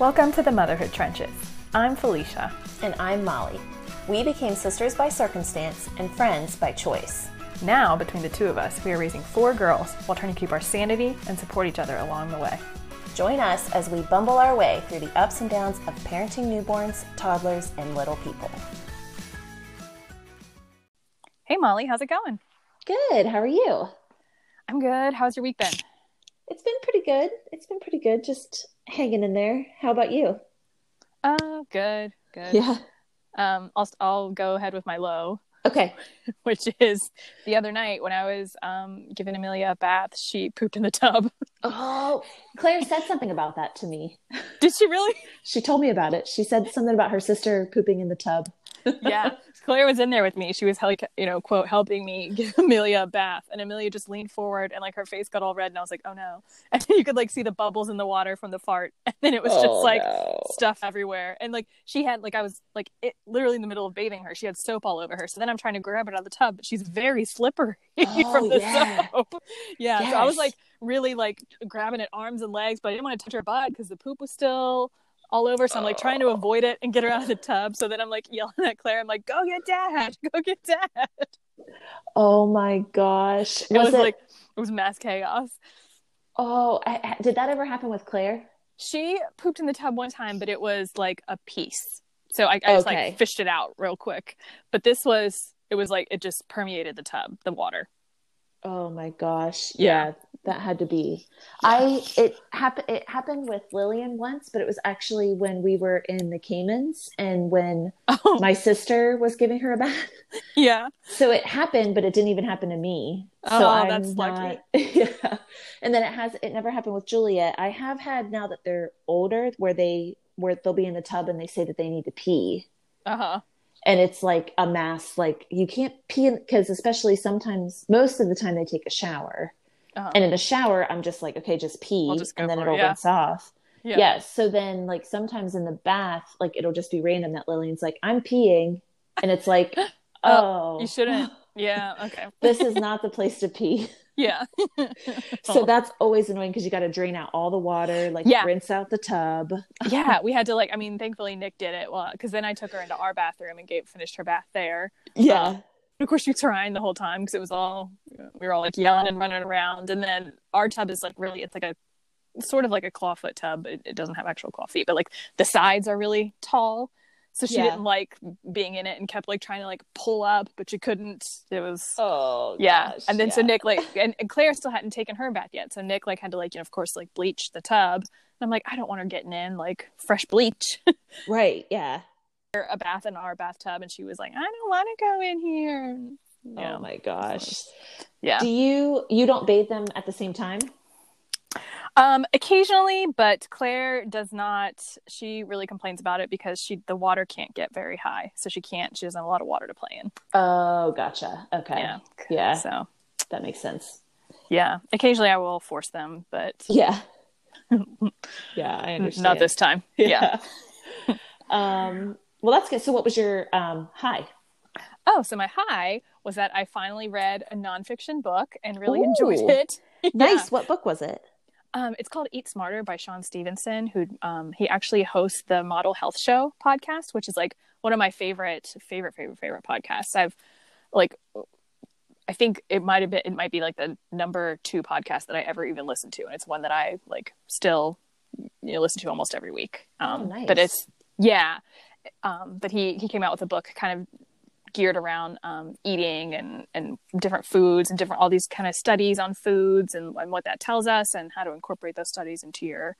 Welcome to the Motherhood Trenches. I'm Felicia. And I'm Molly. We became sisters by circumstance and friends by choice. Now, between the two of us, we are raising four girls while trying to keep our sanity and support each other along the way. Join us as we bumble our way through the ups and downs of parenting newborns, toddlers, and little people. Hey, Molly, how's it going? Good. How are you? I'm good. How's your week been? It's been pretty good. It's been pretty good. Just hanging in there. How about you? Uh, good, good. Yeah. Um, I'll I'll go ahead with my low, Okay. which is the other night when I was um giving Amelia a bath, she pooped in the tub. Oh, Claire said something about that to me. Did she really? She told me about it. She said something about her sister pooping in the tub. yeah. Claire was in there with me. She was, like, you know, quote, helping me give Amelia a bath. And Amelia just leaned forward and like her face got all red. And I was like, oh no. And you could like see the bubbles in the water from the fart. And then it was just Oh, like no. stuff everywhere. And like she had, like, I was like it, literally in the middle of bathing her. She had soap all over her. So then I'm trying to grab it out of the tub, but she's very slippery Oh, from the yeah. soap. Yeah. So I was like really like grabbing at arms and legs, but I didn't want to touch her butt because the poop was still all over. So I'm like trying to Oh. avoid it and get her out of the tub. So then I'm like yelling at Claire. I'm like, go get dad, go get dad. Oh my gosh. It was, it, like, it was mass chaos. oh, I- I- did that ever happen with Claire? She pooped in the tub one time, but it was like a piece. So I, I just like fished it out real quick. But this was, it was like, it just permeated the tub, the water. Oh my gosh. Yeah. Yeah, that had to be. I it happened it happened with Lillian once, but it was actually when we were in the Caymans and when Oh, my sister was giving her a bath. yeah. So it happened, but it didn't even happen to me. Oh, so I'm that's lucky. not- yeah. And then it has it never happened with Juliet. I have had now that they're older where they where they'll be in the tub and they say that they need to pee. Uh huh. And it's like a mass like you can't pee because especially sometimes most of the time they take a shower Uh-huh. and in the shower i'm just like okay just pee just and then for it, it'll yeah. rinse off Yeah. yes so then like sometimes in the bath like it'll just be random that lillian's like i'm peeing and it's like oh You shouldn't. Yeah. Okay. this is not the place to pee Yeah. so that's always annoying because you got to drain out all the water like Yeah. rinse out the tub yeah, we had to like. I mean, thankfully Nick did it. Well, because then I took her into our bathroom and gave finished her bath there. yeah And of course, she was crying the whole time because it was all we were all like yelling and running around. And then our tub is like really, it's like a sort of like a clawfoot tub. It, it doesn't have actual claw feet, but like the sides are really tall. So she Yeah. didn't like being in it and kept like trying to like pull up, but she couldn't. It was oh yeah. gosh, and then so. Nick like and, and Claire still hadn't taken her bath yet. So Nick like had to like you know of course like bleach the tub. And I'm like I don't want her getting in like fresh bleach. right yeah a bath in our bathtub and she was like I don't want to go in here. Yeah. oh my gosh yeah. Do you you don't bathe them at the same time? Um, occasionally, but Claire does not. She really complains about it because she the water can't get very high, so she can't. She doesn't have a lot of water to play in. Oh, gotcha. Okay. Yeah, Yeah, So that makes sense. yeah, occasionally I will force them, but Yeah. yeah, I understand. not this time. Yeah. um well that's good. So what was your um high? Oh, so my high was that I finally read a nonfiction book and really Ooh. enjoyed it. Nice. Yeah. What book was it? Um, it's called Eat Smarter by Shawn Stevenson, who um, he actually hosts the Model Health Show podcast, which is like one of my favorite, favorite, favorite, favorite podcasts. I've like, I think it might have been, it might be like the number two podcast that I ever even listened to, and it's one that I like still, you know, listen to almost every week. Um, Oh, nice. But it's yeah, um, but he he came out with a book kind of geared around um, eating and, and different foods and different all these kind of studies on foods and, and what that tells us and how to incorporate those studies into your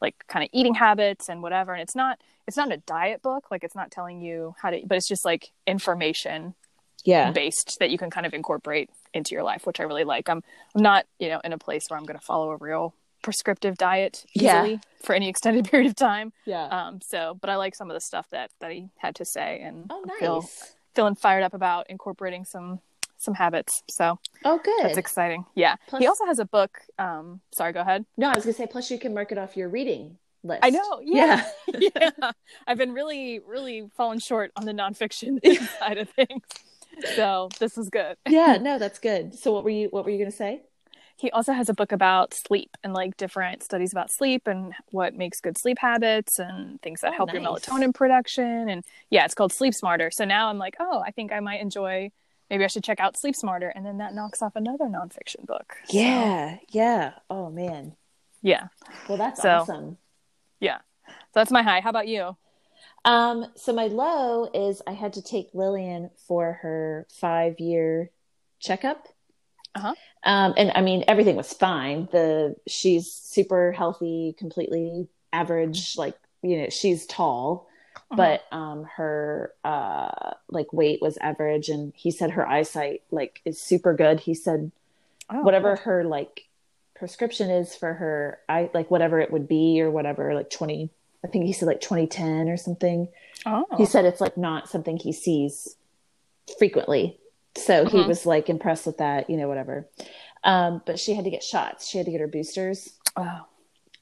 like kind of eating habits and whatever and it's not it's not a diet book like it's not telling you how to but it's just like information Yeah. based that you can kind of incorporate into your life which i really like i'm i'm not you know in a place where i'm going to follow a real prescriptive diet Yeah. for any extended period of time Yeah. um so but i like some of the stuff that that he had to say and oh, I feel nice. Feeling fired up about incorporating some some habits. So Oh, good. that's exciting. Yeah. Plus- he also has a book. Um, sorry, go ahead. no, I was gonna say. Plus, you can mark it off your reading list. I know. Yeah. yeah. I've been really, really falling short on the nonfiction side of things. So this is good. yeah. No, that's good. So, what were you? What were you gonna say? He also has a book about sleep and like different studies about sleep and what makes good sleep habits and things that Oh, help your melatonin production. And yeah, it's called Sleep Smarter. So now I'm like, oh, I think I might enjoy. Maybe I should check out Sleep Smarter, and then that knocks off another nonfiction book. So, Yeah, yeah. Oh man. yeah, Well, that's So- awesome. yeah. So that's my high. How about you? Um, so my low is I had to take Lillian for her five year checkup. Uh-huh. Um, and I mean everything was fine. The she's super healthy, completely average, like you know, she's tall, Uh-huh. but um her uh like weight was average and he said her eyesight like is super good. He said Oh, whatever her like prescription is for her I like whatever it would be or whatever, like twenty I think he said like twenty ten or something Oh, he said it's like not something he sees frequently so he Mhm. was like impressed with that you know whatever um, but she had to get shots she had to get her boosters oh.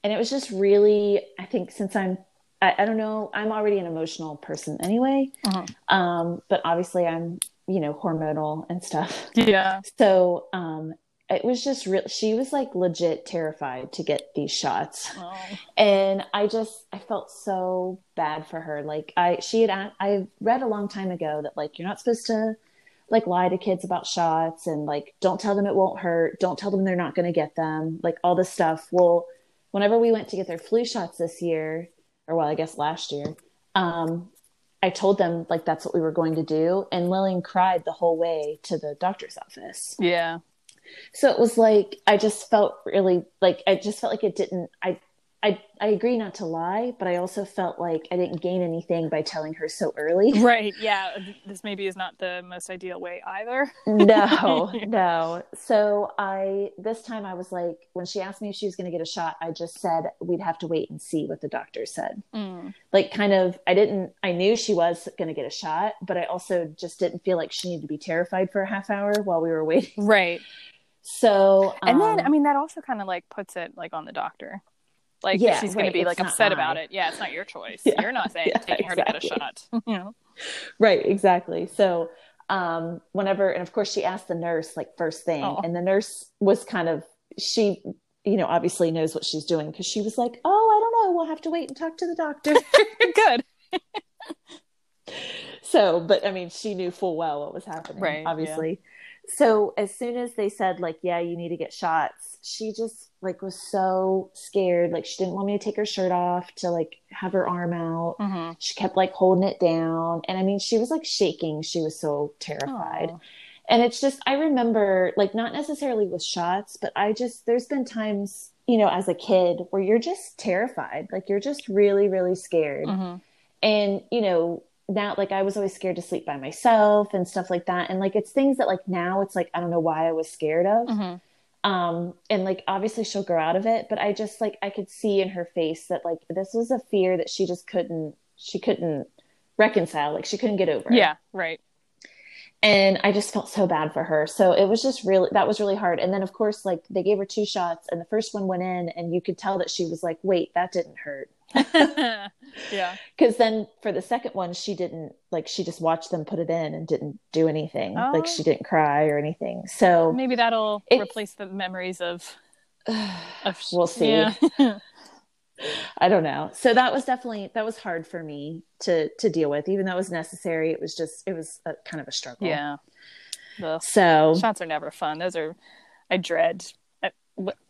and it was just really i think since i'm i, I don't know i'm already an emotional person anyway Mhm. um, but obviously i'm you know hormonal and stuff yeah. so um, it was just real she was like legit terrified to get these shots Oh. and i just i felt so bad for her like i she had i read a long time ago that like you're not supposed to like lie to kids about shots and like don't tell them it won't hurt don't tell them they're not going to get them like all this stuff well whenever we went to get their flu shots this year or well i guess last year um i told them like that's what we were going to do and lillian cried the whole way to the doctor's office Yeah. so it was like I just felt really like I just felt like it didn't I I I agree not to lie, but I also felt like I didn't gain anything by telling her so early. Right. Yeah. This maybe is not the most ideal way either. no, no. So I this time I was like when she asked me if she was going to get a shot, I just said we'd have to wait and see what the doctor said. Mm. Like kind of I didn't I knew she was going to get a shot, but I also just didn't feel like she needed to be terrified for a half hour while we were waiting. Right. So And then, um, I mean, that also kind of like puts it like on the doctor. Like, Yeah, she's going to be like upset about it. Yeah, it's not your choice. Yeah, You're not saying yeah, taking her to get a shot. you know? Right, exactly. So, um, whenever, and of course, she asked the nurse like first thing, Oh. and the nurse was kind of, she, you know, obviously knows what she's doing because she was like, "Oh, I don't know, we'll have to wait and talk to the doctor." Good. so, but I mean, she knew full well what was happening, Right, yeah. So as soon as they said like, "Yeah, you need to get shots," she just like was so scared. Like she didn't want me to take her shirt off to like have her arm out. hmm She kept like holding it down. And I mean, she was like shaking. She was so terrified. Aw. And it's just, I remember, like, not necessarily with shots, but I just, there's been times, you know, as a kid where you're just terrified. Like, you're just really, really scared. Mhm. And, you know, now, like, I was always scared to sleep by myself and stuff like that. And, like, it's things that, like, now it's like, I don't know why I was scared of. Mhm. Um, and, like, obviously she'll grow out of it. But I just, like, I could see in her face that, like, this was a fear that she just couldn't, she couldn't reconcile. Like, she couldn't get over. Yeah, right. And I just felt so bad for her. So it was just really that was really hard. And then of course, like they gave her two shots, and the first one went in, and you could tell that she was like, "Wait, that didn't hurt." yeah. Because then for the second one, she didn't like she just watched them put it in and didn't do anything. Oh. Like she oh. didn't cry or anything. So Maybe that'll It's- replace the memories of. of We'll see. Yeah. I don't know. So that was definitely that was hard for me to to deal with, even though it was necessary. It was just it was a, kind of a struggle. yeah. The So shots are never fun. Those are, I dread. I-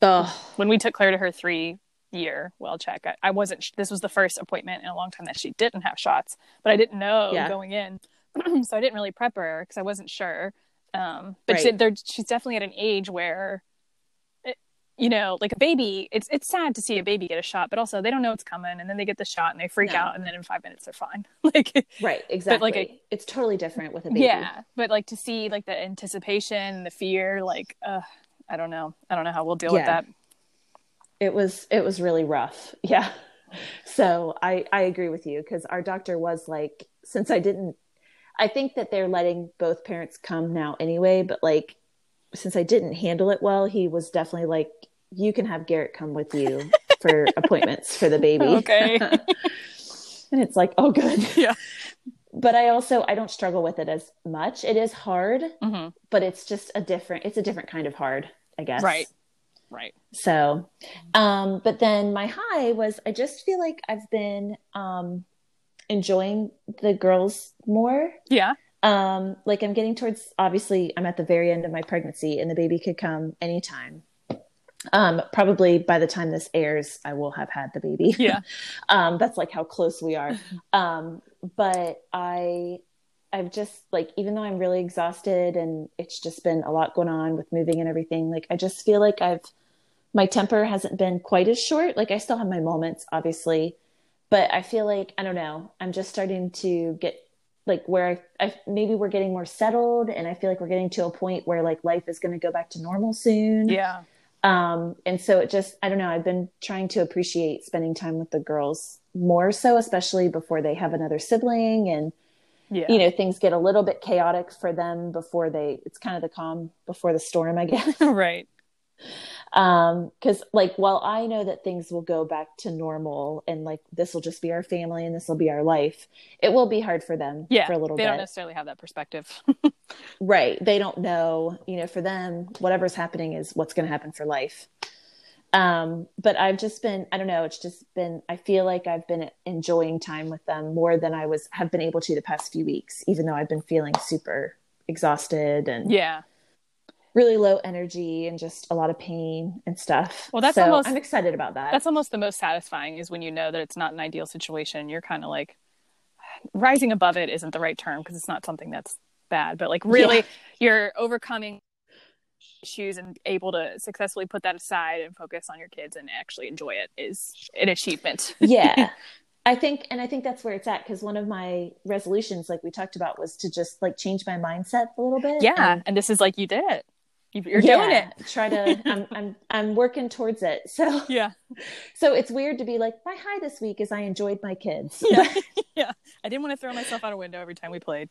ugh. when we took Claire to her three year well check, I, I wasn't, this was the first appointment in a long time that she didn't have shots, but I didn't know Yeah. going in. so I didn't really prep her because I wasn't sure. Um, but Right. there, she's definitely at an age where, you know, like a baby, it's, it's sad to see a baby get a shot, but also they don't know it's coming and then they get the shot and they freak No. out and then in five minutes they're fine. like, right, exactly. a- it's totally different with a baby. yeah, but like to see like the anticipation, the fear, like, uh, I don't know. I don't know how we'll deal with that. it was it was really rough yeah so i i agree with you because our doctor was like since i didn't i think that they're letting both parents come now anyway but like since i didn't handle it well he was definitely like you can have garrett come with you for appointments for the baby Okay. and it's like oh good Yeah. but i also i don't struggle with it as much it is hard hmm but it's just a different it's a different kind of hard i guess Right. Right. So, um, but then my high was I just feel like I've been um, enjoying the girls more. Yeah. Um, like I'm getting towards obviously I'm at the very end of my pregnancy and the baby could come anytime. Um, probably by the time this airs, I will have had the baby. Yeah. um, that's like how close we are. Um, but I I've just like even though I'm really exhausted and it's just been a lot going on with moving and everything, like I just feel like I've my temper hasn't been quite as short. Like I still have my moments, obviously, but I feel like I don't know. I'm just starting to get like where I, I maybe we're getting more settled, and I feel like we're getting to a point where like life is going to go back to normal soon. Yeah. Um, and so it just I don't know. I've been trying to appreciate spending time with the girls more so, especially before they have another sibling and Yeah. you know things get a little bit chaotic for them before they it's kind of the calm before the storm i guess right. Um because like while i know that things will go back to normal and like this will just be our family and this will be our life it will be hard for them Yeah. for a little bit. they don't necessarily have that perspective. right they don't know you know for them whatever's happening is what's going to happen for life um but i've just been i don't know it's just been i feel like i've been enjoying time with them more than i was have been able to the past few weeks even though i've been feeling super exhausted and yeah. Really low energy and just a lot of pain and stuff Well, that's so almost- i'm excited about that That's almost the most satisfying is when you know that it's not an ideal situation. You're kind of like rising above it isn't the right term because it's not something that's bad, but like really Yeah. you're overcoming issues and able to successfully put that aside and focus on your kids and actually enjoy it is an achievement. yeah i think and i think that's where it's at because one of my resolutions like we talked about was to just like change my mindset a little bit yeah. and And this is like you did it. You- You're yeah, doing it. try to I'm, I'm i'm working towards it so Yeah. so it's weird to be like my high this week is i enjoyed my kids Yeah. yeah. I didn't want to throw myself out a window every time we played.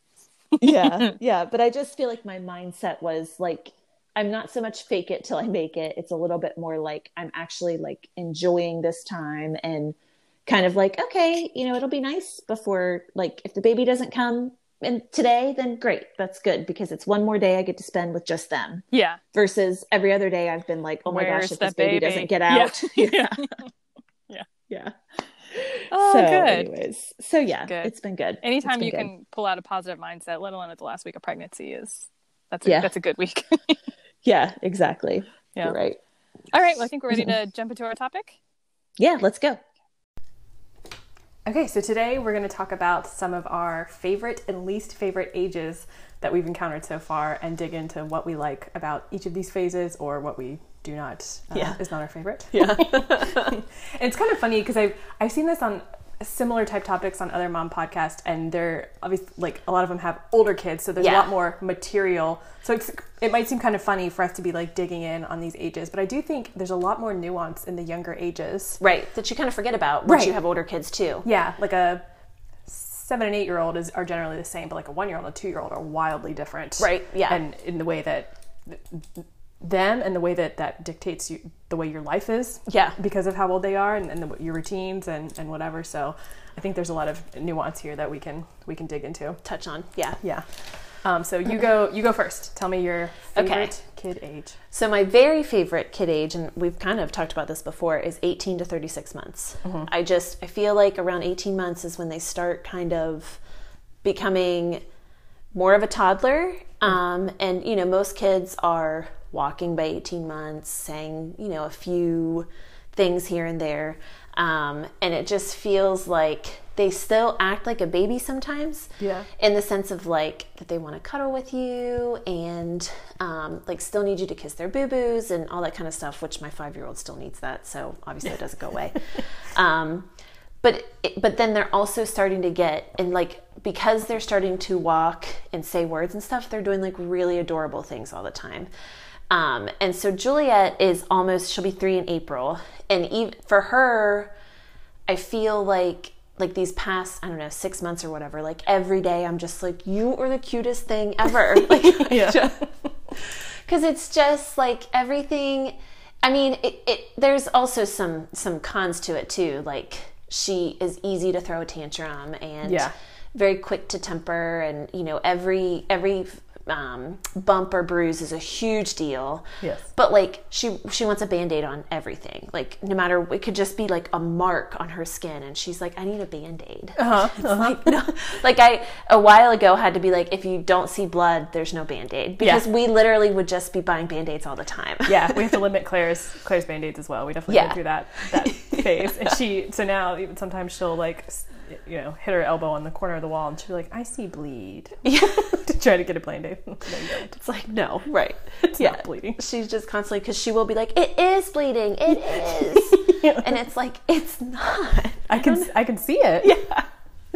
yeah yeah but i just feel like my mindset was like i'm not so much fake it till i make it it's a little bit more like i'm actually like enjoying this time and kind of like okay you know it'll be nice before like if the baby doesn't come and today then great that's good because it's one more day i get to spend with just them Yeah. versus every other day i've been like oh my Where's gosh if this baby, baby? doesn't get out Yeah. yeah yeah Oh, so good. anyways so yeah Good. it's been good Anytime been you good. can pull out a positive mindset, let alone at the last week of pregnancy, is that's a, Yeah. that's a good week. yeah exactly Yeah. You're right All right, well, I think we're ready to jump into our topic. yeah let's go Okay, so today we're going to talk about some of our favorite and least favorite ages that we've encountered so far and dig into what we like about each of these phases or what we do not uh, Yeah. is not our favorite. yeah it's kind of funny because I've I've seen this on similar type topics on other mom podcasts, and they're obviously like a lot of them have older kids, so there's a lot more material. So it's, it might seem kind of funny for us to be like digging in on these ages, but I do think there's a lot more nuance in the younger ages. Right, that you kind of forget about once Right. you have older kids too. Yeah, like a seven and eight year old is are generally the same, but like a one year old and a two year old are wildly different. Right, yeah. and in the way that them and the way that that dictates you the way your life is Yeah. because of how old they are and, and the, your routines and, and whatever so i think there's a lot of nuance here that we can we can dig into Touch on, yeah. yeah um, so you go you go first tell me your Okay. favorite kid age So my very favorite kid age, and we've kind of talked about this before, is 18 to 36 months. I just I feel like around 18 months is when they start kind of becoming more of a toddler. Um, and you know, most kids are walking by 18 months, saying you know a few things here and there, um, and it just feels like they still act like a baby sometimes Yeah. in the sense of like that they want to cuddle with you and um, like still need you to kiss their boo boos and all that kind of stuff, which my five year old still needs that. So obviously it doesn't go away. um, but it- but then they're also starting to get and like because they're starting to walk and say words and stuff, they're doing like really adorable things all the time. Um, and so Juliet is almost she'll be three in April, and even for her, I feel like like these past I don't know six months or whatever. Like every day, I'm just like you are the cutest thing ever. Like because it's just like everything. I mean, it, it there's also some some cons to it too. Like she is easy to throw a tantrum and Yeah. very quick to temper, and you know every every um, bump or bruise is a huge deal. Yes. But like she she wants a band-aid on everything. Like no matter it could just be like a mark on her skin and she's like, I need a band-aid. Uh-huh. It's like no like I a while ago had to be like, if you don't see blood, there's no band-aid. Because Yeah. we literally would just be buying band-aids all the time. yeah, we have to limit Claire's Claire's band aids as well. We definitely Yeah. went through that that phase, and she so now even sometimes she'll like you know hit her elbow on the corner of the wall, and she'd be like, "I see bleed," Yeah, to try to get a aid. No. It's like no, right. It's yeah. not bleeding. She's just constantly because she will be like, "It is bleeding. It is," and it's like it's not. I can I can see it. Yeah.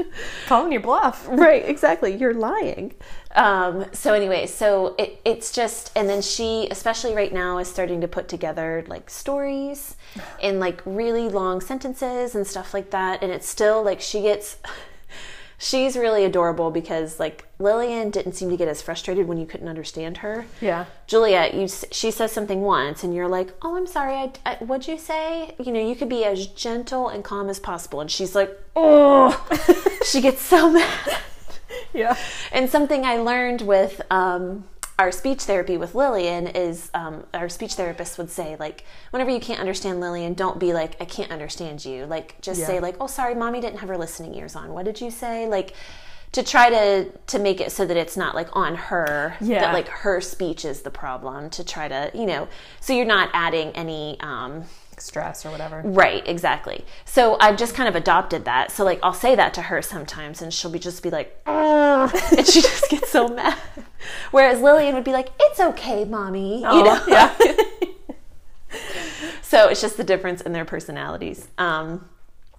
Calling your bluff. right exactly. You're lying. Um, so anyway so it, it's just and then she especially right now is starting to put together like stories and like really long sentences and stuff like that. And it's still like she gets she's really adorable because like lillian didn't seem to get as frustrated when you couldn't understand her Yeah. Juliet, you she says something once, and you're like, "Oh, I'm sorry. I, I, what'd you say?" You know, you could be as gentle and calm as possible, and she's like, "Oh," she gets so mad. Yeah. And something I learned with um, our speech therapy with Lillian is um, our speech therapist would say, like, whenever you can't understand Lillian, don't be like, I can't understand you. Like, just Yeah. say, like, oh, sorry, mommy didn't have her listening ears on. What did you say? Like, to try to to make it so that it's not like on her Yeah. that like her speech is the problem to try to you know so you're not adding any um Stress or whatever. Right, exactly. So I've just kind of adopted that. So like I'll say that to her sometimes and she'll be just be like, and she just gets so mad. Whereas Lillian would be like, It's okay, mommy. You know? yeah. So it's just the difference in their personalities. Um,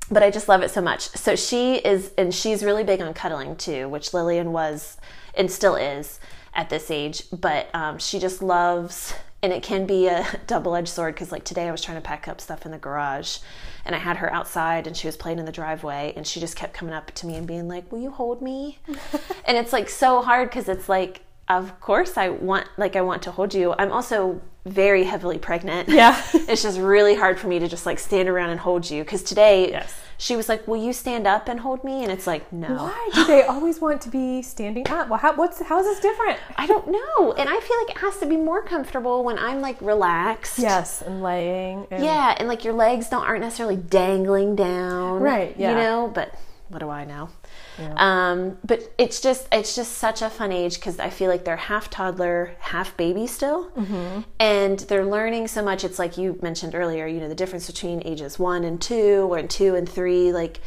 but I just love it so much. So she is, and she's really big on cuddling too, which Lillian was and still is at this age. But um, she just loves, and it can be a double edged sword because, like, today I was trying to pack up stuff in the garage and I had her outside and she was playing in the driveway and she just kept coming up to me and being like, Will you hold me? and it's like so hard because it's like, of course I want, like, I want to hold you. I'm also very heavily pregnant Yeah. it's just really hard for me to just like stand around and hold you because today Yes. She was like will you stand up and hold me and it's like no Why do they always want to be standing up? Well, how, what's how is this different? i don't know and i feel like it has to be more comfortable when i'm like relaxed Yes, and laying. And yeah and like your legs don't aren't necessarily dangling down Right, yeah. you know but what do i know um but it's just it's just such a fun age because i feel like they're half toddler half baby still. Mm-hmm. and they're learning so much. It's like you mentioned earlier you know the difference between ages one and two or two and three like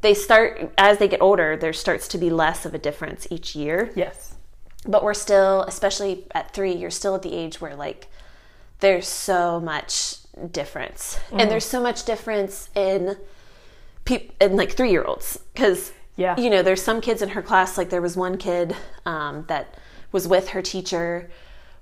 they start as they get older there starts to be less of a difference each year. Yes. but we're still especially at three you're still at the age where like there's so much difference. And there's so much difference in people in like three year olds because Yeah. you know there's some kids in her class like there was one kid um, that was with her teacher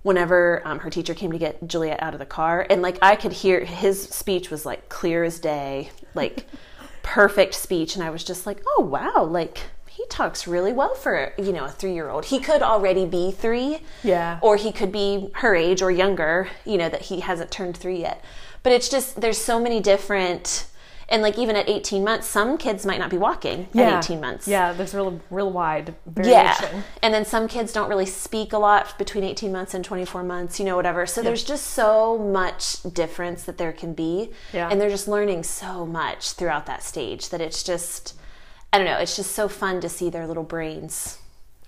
whenever um, her teacher came to get juliet out of the car and like i could hear his speech was like clear as day like perfect speech and i was just like oh wow like he talks really well for you know a three year old he could already be three Yeah. or he could be her age or younger you know that he hasn't turned three yet but it's just there's so many different and like even at 18 months some kids might not be walking Yeah. at 18 months Yeah, there's real real wide variation yeah. And then some kids don't really speak a lot between 18 months and 24 months, you know, whatever. So there's just so much difference that there can be. Yeah. And they're just learning so much throughout that stage that it's just, I don't know, it's just so fun to see their little brains,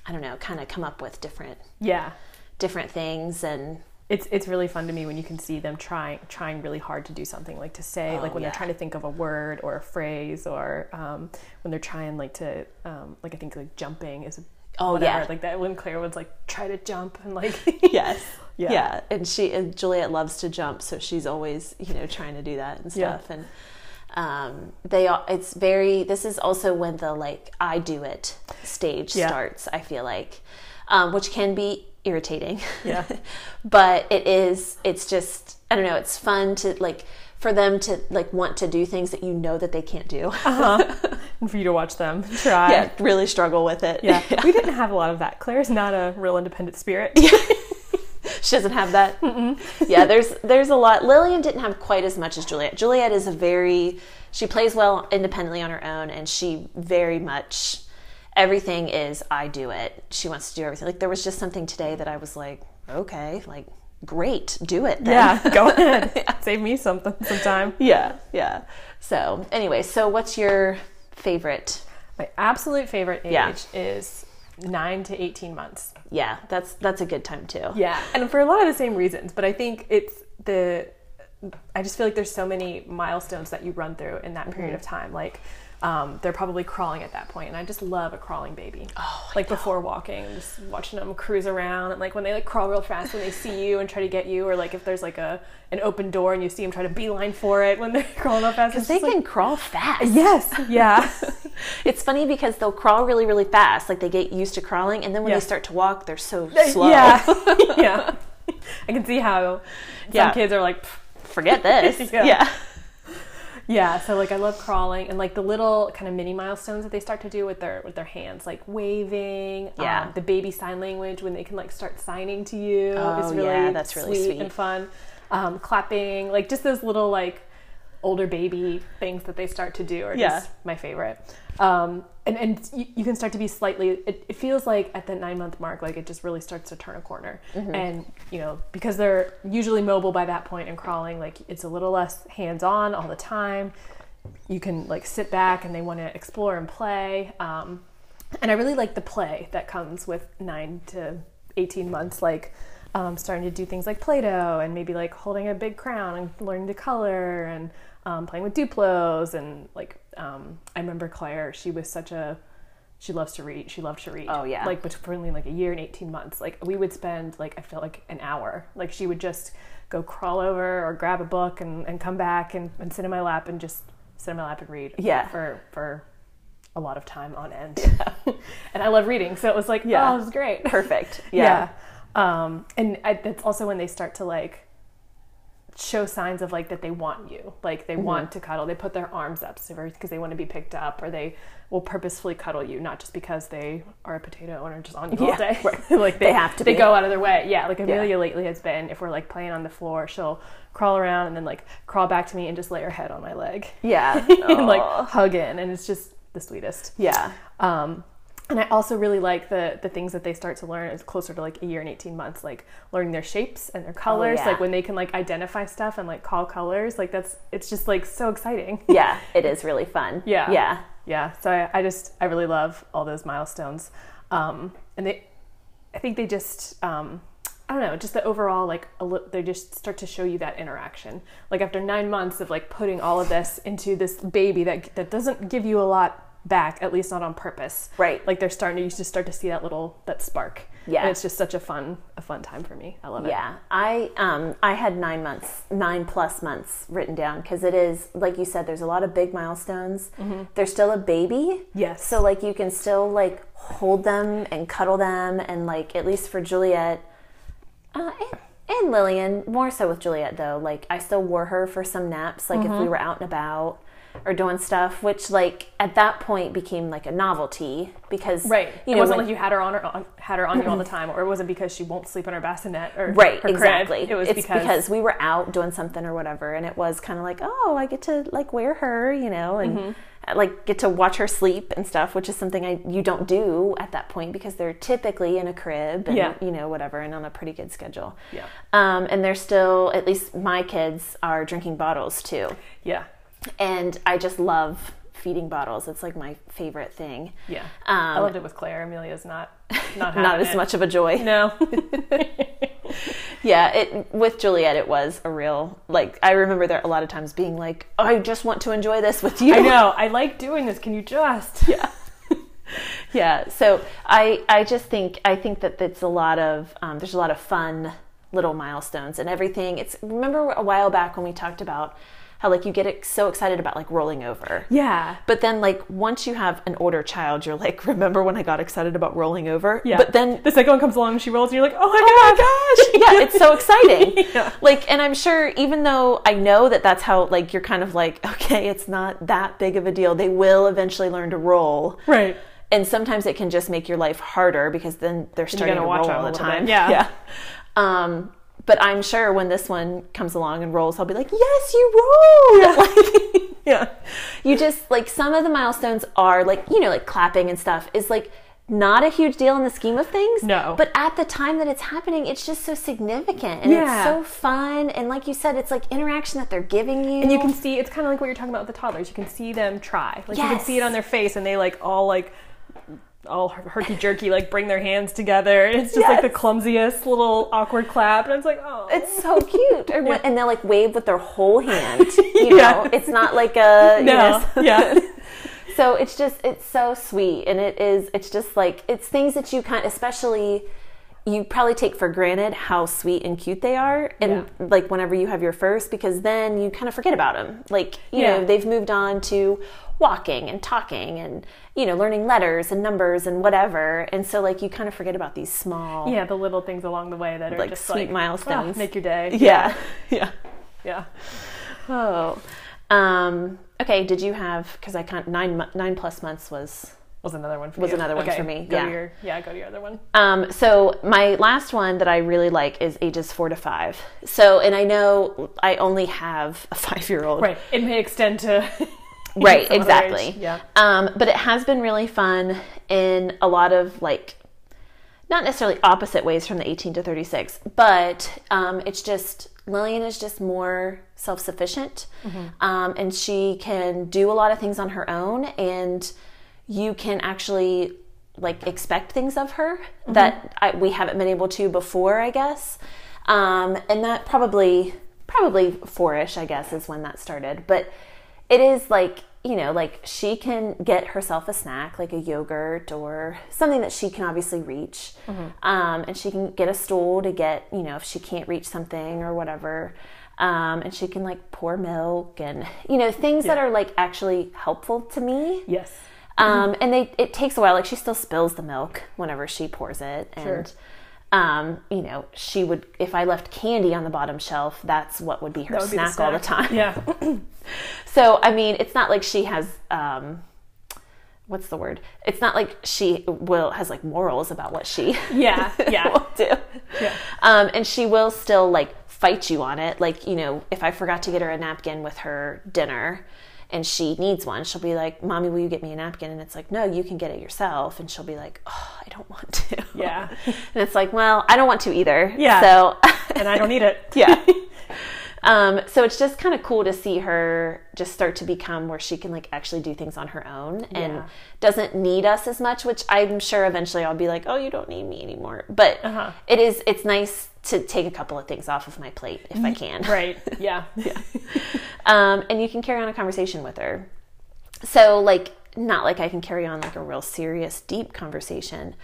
I don't know, kind of come up with different, Yeah. different things. And It's it's really fun to me when you can see them trying trying really hard to do something like to say like when yeah. they're trying to think of a word or a phrase or um, when they're trying like to um, like I think like jumping is Oh, whatever. yeah. like that when Claire would like try to jump and like yes. Yeah. Yeah. And she, and Juliet loves to jump. So she's always, you know, trying to do that and Yeah. stuff. And, um, they all, it's very, this is also when the like, I do it stage Yeah. starts, I feel like, um, which can be irritating. Yeah. but it is, it's just, I don't know, it's fun to like, for them to like want to do things that you know that they can't do. Uh-huh. and for you to watch them try. yeah. Really struggle with it. Yeah. we didn't have a lot of that. Claire's not a real independent spirit. She doesn't have that. Yeah, there's there's a lot. Lillian didn't have quite as much as Juliet. Juliet is a very she plays well independently on her own, and she very much everything is I do it. She wants to do everything. Like there was just something today that I was like, okay, like great, do it. Then. Yeah, go ahead. Save me something sometime. yeah, yeah. So anyway, so what's your favorite? My absolute favorite age Yeah. is nine to 18 months. Yeah, that's that's a good time too. Yeah, and for a lot of the same reasons, but I think it's the. I just feel like there's so many milestones that you run through in that period mm-hmm. of time. Like, um, they're probably crawling at that point, and I just love a crawling baby. Oh, like before walking, just watching them cruise around, and like when they like crawl real fast when they see you and try to get you, or like if there's like a an open door and you see them try to beeline for it when they're crawling up fast. Because they just, like- can crawl fast. Yes. Yeah. It's funny because they'll crawl really, really fast. Like they get used to crawling, and then when Yeah. they start to walk, they're so slow. Yeah. yeah. I can see how some Yeah. kids are like, Forget this. Yeah. yeah. Yeah. So like I love crawling and like the little kind of mini milestones that they start to do with their with their hands, like waving. Yeah. um, the baby sign language when they can like start signing to you Oh, is really yeah, that's really sweet, sweet. and fun. Um, clapping, like just those little like older baby things that they start to do are Yeah. just my favorite. Um, and and you, you can start to be slightly. It, it feels like at the nine month mark, like it just really starts to turn a corner. Mm-hmm. And you know because they're usually mobile by that point and crawling, like it's a little less hands on all the time. You can like sit back and they want to explore and play. Um, and I really like the play that comes with nine to 18 months, like um, starting to do things like Play Doh and maybe like holding a big crown and learning to color and um, playing with Duplos. And like, um, I remember Claire, she was such a, she loves to read. She loved to read. Oh, yeah. Like between like a year and 18 months, like we would spend like, I felt like an hour. Like she would just go crawl over or grab a book and, and come back and, and sit in my lap and just sit in my lap and read. Yeah. For, for, a lot of time on end. and I love reading. So it was like, Yeah. oh, this is great. Perfect. Yeah. Um, and I, that's also when they start to like show signs of like that they want you, like they want to cuddle. They put their arms up because they want to be picked up, or they will purposefully cuddle you, not just because they are a potato and are just on you all day. right. like they, They have to They be. go out of their way. Yeah. Like Amelia lately has been. If we're like playing on the floor, she'll crawl around and then like crawl back to me and just lay her head on my leg Yeah. and like hug in, and it's just the sweetest. yeah. Um, and I also really like the the things that they start to learn is closer to like a year and 18 months, like learning their shapes and their colors, yeah. like when they can like identify stuff and like call colors, like that's it's just like so exciting. Yeah. It is really fun. Yeah. Yeah. yeah. So I, I just I really love all those milestones, um, and they, I think they just um, I don't know, just the overall like they just start to show you that interaction. Like after nine months of like putting all of this into this baby that that doesn't give you a lot back, at least not on purpose. Right. Like they're starting to you just start to see that little that spark. Yeah. And it's just such a fun a fun time for me. I love it. Yeah, I um I had nine months, nine plus months written down because it is like you said. There's a lot of big milestones. They're still a baby. Yes. So like you can still like hold them and cuddle them and like at least for Juliet, uh, and, and Lillian more so with Juliet though. Like I still wore her for some naps. Like if we were out and about or doing stuff, which like at that point became like a novelty because Right. You it wasn't when- like you had her on, her on had her on you all the time, or it wasn't because she won't sleep in her bassinet or Right, her crib. exactly. It was it's because, because, we were out doing something or whatever, and it was kind of like, oh, I get to like wear her, you know, and Mm-hmm. uh, like get to watch her sleep and stuff, which is something I you don't do at that point because they're typically in a crib and Yeah. you know whatever and on a pretty good schedule. Yeah. Um, and they're still, at least my kids are drinking bottles too, yeah, and I just love feeding bottles. It's like my favorite thing. yeah. Um, I loved it with Claire. Amelia's not not Not as it. much of a joy. No. Yeah, it with Juliet it was a real like I remember there a lot of times being like, oh, I just want to enjoy this with you. I know. I like doing this. Can you just? Yeah. yeah. So I I just think I think that it's a lot of um, there's a lot of fun little milestones and everything. It's remember a while back when we talked about how like you get so excited about like rolling over. Yeah. But then, like, once you have an older child, you're like, remember when I got excited about rolling over? Yeah. But then the second one comes along and she rolls and you're like, oh my oh god. my gosh yeah it's so exciting Yeah. like and i'm sure even though i know that that's how like you're kind of like okay it's not that big of a deal they will eventually learn to roll Right. and sometimes it can just make your life harder because then they're starting gotta watch roll all the bit. time Yeah. yeah um but I'm sure when this one comes along and rolls, I'll be like, yes, you rolled. Like, Yeah. you just like some of the milestones are like you know like clapping and stuff is like not a huge deal in the scheme of things No. but at the time that it's happening it's just so significant and Yeah. it's so fun and like you said it's like interaction that they're giving you And you can see it's kind of like what you're talking about with the toddlers. You can see them try. Like you can see it on their face, and they like all like all herky jerky, like bring their hands together. And it's just like the clumsiest little awkward clap, and it's like, oh, it's so cute. Or when- and they'll like wave with their whole hand you Yeah. know? It's not like a you no, know, yeah, so it's just it's so sweet. And it is it's just like it's things that you kind of, especially you probably take for granted how sweet and cute they are and like whenever you have your first because then you kind of forget about them like you Yeah. know they've moved on to walking and talking and you know learning letters and numbers and whatever and so like you kind of forget about these small yeah. The little things along the way that are Like just sweet like milestones. ah, make your day. yeah yeah yeah. oh um okay did you have because i can't nine nine plus months was Was another one for Was you. another one Okay, for me, Go yeah. to your yeah. Go to your other one. Um, so my last one that I really like is ages four to five. So, and I know I only have a five year old. Right. It may extend to Right, exactly. age. Yeah. Um, but it has been really fun in a lot of like, not necessarily opposite ways from the 18 to 36, but um, it's just Lillian is just more self sufficient um, and she can do a lot of things on her own. And you can actually like expect things of her that I, we haven't been able to before, I guess. Um, and that probably, probably four-ish, I guess, is when that started. But it is like you know like she can get herself a snack like a yogurt or something that she can obviously reach um, and she can get a stool to get you know if she can't reach something or whatever um, and she can like pour milk and you know things that are like actually helpful to me Yes. um, and they it takes a while. Like she still spills the milk whenever she pours it, and Sure. um, you know she would if I left candy on the bottom shelf, that's what would be her would be snack, all the time. Yeah. So I mean, it's not like she has um, what's the word? It's not like she will has like morals about what she Yeah. Yeah. will do. Yeah. Um, and she will still like fight you on it. Like, you know, if I forgot to get her a napkin with her dinner and she needs one, she'll be like, Mommy, will you get me a napkin? And it's like, No, you can get it yourself. And she'll be like, Oh, I don't want to. Yeah. And it's like, Well, I don't want to either. Yeah. So, And I don't need it. yeah. Um, so it's just kind of cool to see her just start to become where she can like actually do things on her own and Yeah. doesn't need us as much, which I'm sure eventually I'll be like, oh, you don't need me anymore. But Uh-huh. it is, it's nice to take a couple of things off of my plate if I can. Right. Yeah. Um, and you can carry on a conversation with her. So, like, not like I can carry on like a real serious, deep conversation,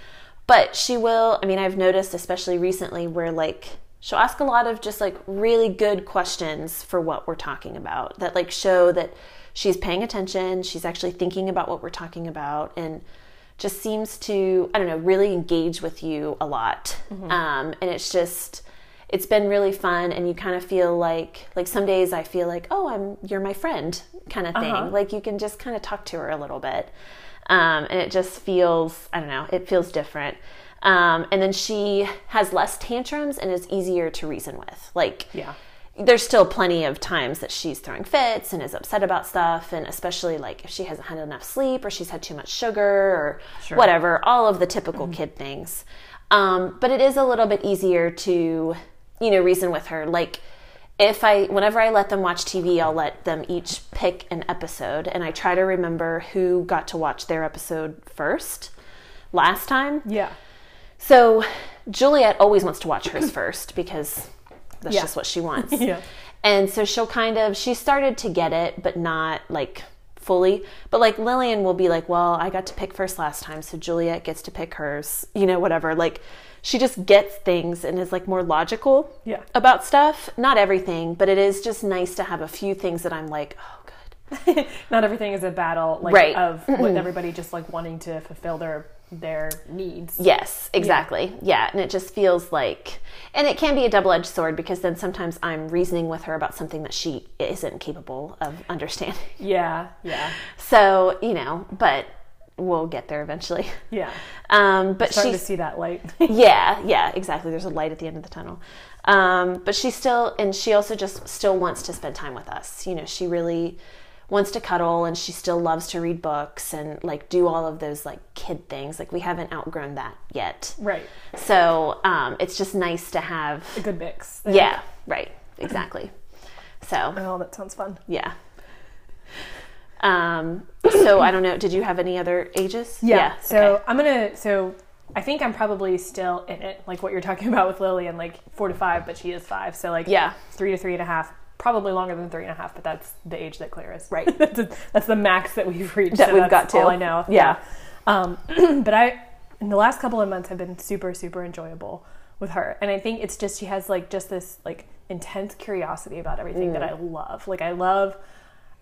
but she will. I mean, I've noticed, especially recently, where like she'll ask a lot of just like really good questions for what we're talking about that like show that she's paying attention, she's actually thinking about what we're talking about, and just seems to, I don't know, really engage with you a lot. Um, and it's just, it's been really fun and you kind of feel like like some days I feel like oh I'm you're my friend kind of thing Uh-huh. like you can just kind of talk to her a little bit um, and it just feels I don't know it feels different um, and then she has less tantrums and is easier to reason with. Like Yeah. there's still plenty of times that she's throwing fits and is upset about stuff. And especially like if she hasn't had enough sleep or she's had too much sugar or whatever all of the typical kid things. Um, but it is a little bit easier to you know reason with her. Like if i whenever i let them watch tv i'll let them each pick an episode. And i try to remember who got to watch their episode first last time. Yeah. So Juliet always wants to watch hers first because that's Yeah. just what she wants. Yeah. And so she'll kind of she started to get it, but not like fully. But like Lillian will be like, "Well, I got to pick first last time, so Juliet gets to pick hers." You know, whatever. Like she just gets things and is like more logical Yeah. about stuff. Not everything, but it is just nice to have a few things that I'm like, "Oh, good." Not everything is a battle like Right. of with everybody just like wanting to fulfill their their needs. Yes, exactly. Yeah. and it just feels like, and it can be a double edged sword because then sometimes I'm reasoning with her about something that she isn't capable of understanding. Yeah. Yeah. So, you know, but we'll get there eventually. Yeah. Um, but Starting she's, to see that light. yeah, yeah, exactly. There's a light at the end of the tunnel. Um, but she still, and she also just still wants to spend time with us. You know, she really wants to cuddle and she still loves to read books and like do all of those like kid things. Like we haven't outgrown that yet. Right. So um, it's just nice to have. A good mix. there. Yeah, right. Exactly. So, Oh, that sounds fun. yeah. Um, so I don't know. Did you have any other ages? Yeah. so okay. I'm gonna. So I think I'm probably still in it, like what you're talking about with Lily, and like four to five, but she is five. So like Yeah. three to three and a half. Probably longer than three and a half, but that's the age that Claire is. Right. that's, that's the max that we've reached. That so we've got to. All I know. Yeah. Um, but I, in the last couple of months, have been super, super enjoyable with her, and I think it's just she has like just this like intense curiosity about everything Mm. that I love. Like I love.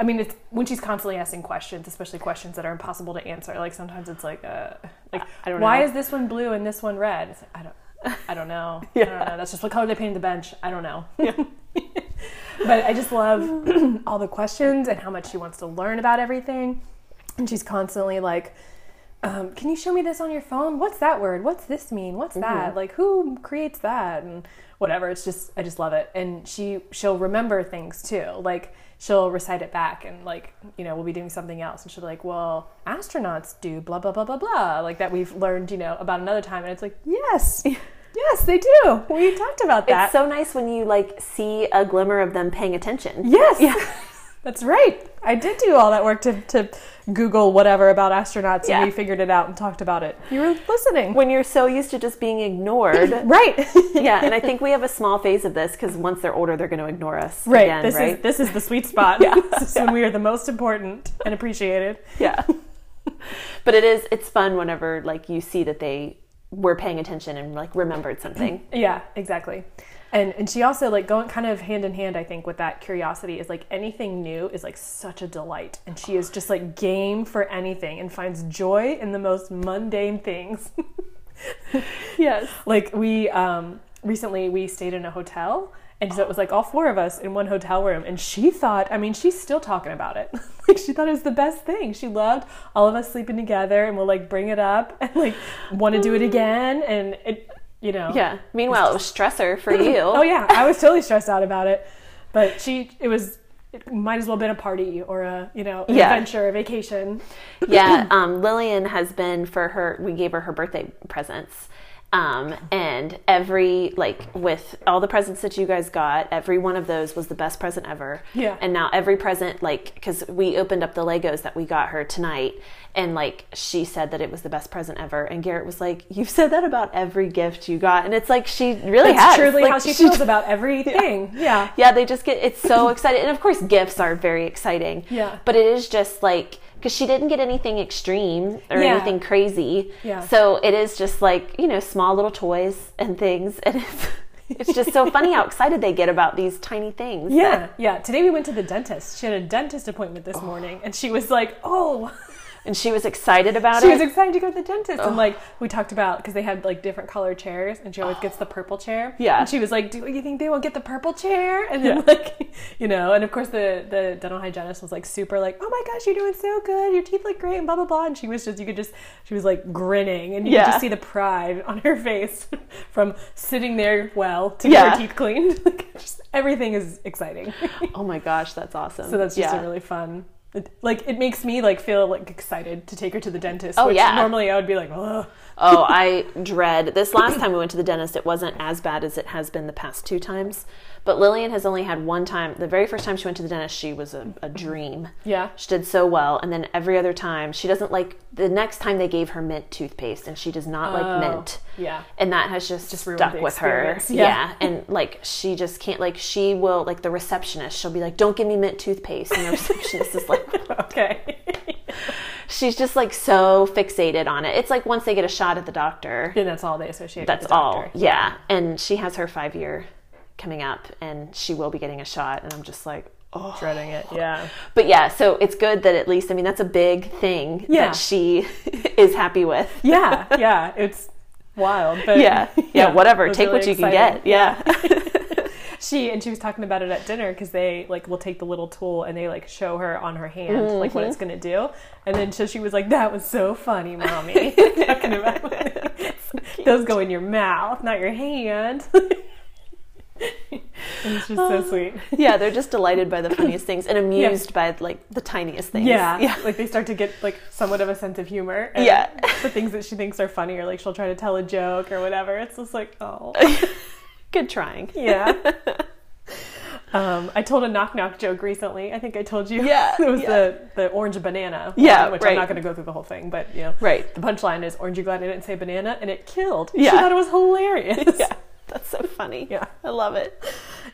I mean, it's when she's constantly asking questions, especially questions that are impossible to answer. Like sometimes it's like, uh, like I don't why know. is this one blue and this one red? It's like, I don't, I don't know. I Yeah. don't know. That's just what color they painted the bench. I don't know. but I just love all the questions and how much she wants to learn about everything. And she's constantly like, um, "Can you show me this on your phone? What's that word? What's this mean? What's that? Like who creates that?" And whatever. It's just I just love it. And she she'll remember things too. Like she'll recite it back and like you know we'll be doing something else and she'll be like well astronauts do blah blah blah blah blah like that we've learned you know about another time and it's like yes yes they do we talked about that it's so nice when you like see a glimmer of them paying attention. Yes. Yeah. That's right. I did do all that work to, to Google whatever about astronauts Yeah. and we figured it out and talked about it. You were listening. When you're so used to just being ignored. right. yeah, and I think we have a small phase of this because once they're older, they're going to ignore us. right. Again, this right? is this is the sweet spot. Yeah. This is when we are the most important and appreciated. yeah. but it is. It's fun whenever like you see that they were paying attention and like remembered something. Yeah, exactly. And and she also like going kind of hand in hand, I think, with that curiosity is like anything new is like such a delight. And she is just like game for anything and finds joy in the most mundane things. yes. like we um recently we stayed in a hotel and so it was like all four of us in one hotel room and she thought i mean she's still talking about it like she thought it was the best thing she loved all of us sleeping together and we'll like bring it up and like want to do it again and it you know Yeah. Meanwhile, it was stressor for you. oh yeah i was totally stressed out about it but she it was it might as well have been a party or a you know an Yeah. adventure a vacation yeah, um, Lillian has been for her. We gave her her birthday presents, um, and every like with all the presents that you guys got, every one of those was the best present ever. Yeah. And now every present, like, because we opened up the Legos that we got her tonight, and like she said that it was the best present ever, and Garrett was like, "You've said that about every gift you got," and it's like she really that's has. truly Like, how she feels about everything yeah yeah, they just get it's so excited, and of course, gifts are very exciting. Yeah. but it is just like because she didn't get anything extreme or Yeah. anything crazy. Yeah. So it is just like you know small little toys and things, and it's it's just so funny how excited they get about these tiny things. Yeah, yeah. Today we went to the dentist. She had a dentist appointment this morning, and she was like, "Oh." And she was excited about She it. She was excited to go to the dentist, and like we talked about because they had like different color chairs, and she always gets the oh. purple chair. Yeah. and she was like, "Do you think they will get the purple chair?" And then like, you know, and of course the the dental hygienist was like super like, "Oh my gosh, you're doing so good. Your teeth look great," and blah blah blah. And she was just you could just she was like grinning, and you Yeah. could just see the pride on her face from sitting there well to Yeah. get her teeth cleaned. Like, just, everything is exciting. oh my gosh, that's awesome. So that's just yeah. a really fun. Like it makes me like feel like excited to take her to the dentist. Oh, which yeah. Normally I would be like, Ugh. Oh, I dread this. Last time we went to the dentist, it wasn't as bad as it has been the past two times. But Lillian has only had one time. The very first time she went to the dentist, she was a, a dream. yeah, She did so well, and then every other time, she doesn't like. The next time they gave her mint toothpaste, and she does not like Oh, mint. yeah. and that has just, Just stuck with her. Yeah. Yeah. and like she just can't. Like she will like the receptionist. She'll be like, "Don't give me mint toothpaste," and the receptionist is like, Okay. she's just like so fixated on it. It's like once they get a shot at the doctor, then that's all they associate. that's with the all. Yeah, and she has her five year coming up, and she will be getting a shot, and I'm just like. Oh. Dreading it. Yeah. But yeah, so it's good that at least I mean that's a big thing Yeah. that she is happy with. Yeah. Yeah. It's wild, but Yeah, yeah, whatever. Take really what you can get. Yeah. She and she was talking about it at dinner because they like will take the little tool and they like show her on her hand like what it's Mm-hmm. gonna do, and then so she was like, "That was so funny, mommy." talking about those go in your mouth, not your hand. It's just so sweet. yeah, they're just delighted by the funniest things and amused by like the tiniest things. Yeah, yeah. Like they start to get like somewhat of a sense of humor. And Yeah. The things that she thinks are funny, or like she'll try to tell a joke or whatever. It's just like, oh, Good trying. yeah. Um, I told a knock knock joke recently. I think I told you. Yeah, it was yeah. the the orange banana. Yeah, which right. I'm not going to go through the whole thing, but you know, Right. The punchline is, "Aren't you glad I didn't say banana?" And it killed. Yeah, She thought it was hilarious. Yeah. That's so funny. Yeah. I love it.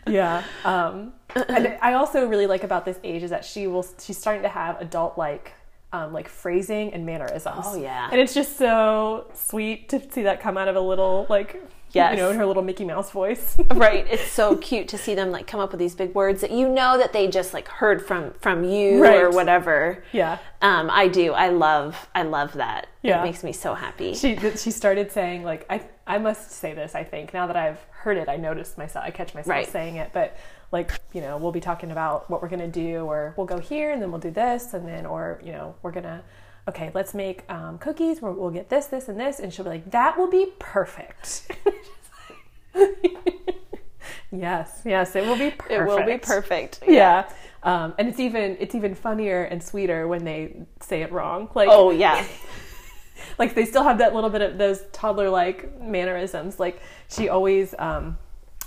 yeah. Um, and I also really like about this age is that she will she's starting to have adult like um, like phrasing and mannerisms. Oh, yeah. and it's just so sweet to see that come out of a little like Yes. you know in her little Mickey Mouse voice. Right. It's so cute to see them like come up with these big words that you know that they just like heard from from you Right. or whatever. yeah. Um, I do. I love I love that. Yeah. It makes me so happy. She she started saying like I I must say this I think now that I've heard it I noticed myself I catch myself Right. saying it but like you know we'll be talking about what we're gonna do or we'll go here and then we'll do this and then or you know we're gonna okay let's make um, cookies we'll, we'll get this this and this. And she'll be like that will be perfect. Yes. Yes it will be perfect It will be perfect. yeah. Um, and it's even it's even funnier and sweeter when they say it wrong. Like Oh yeah. like they still have that little bit of those toddler like mannerisms. Like she always um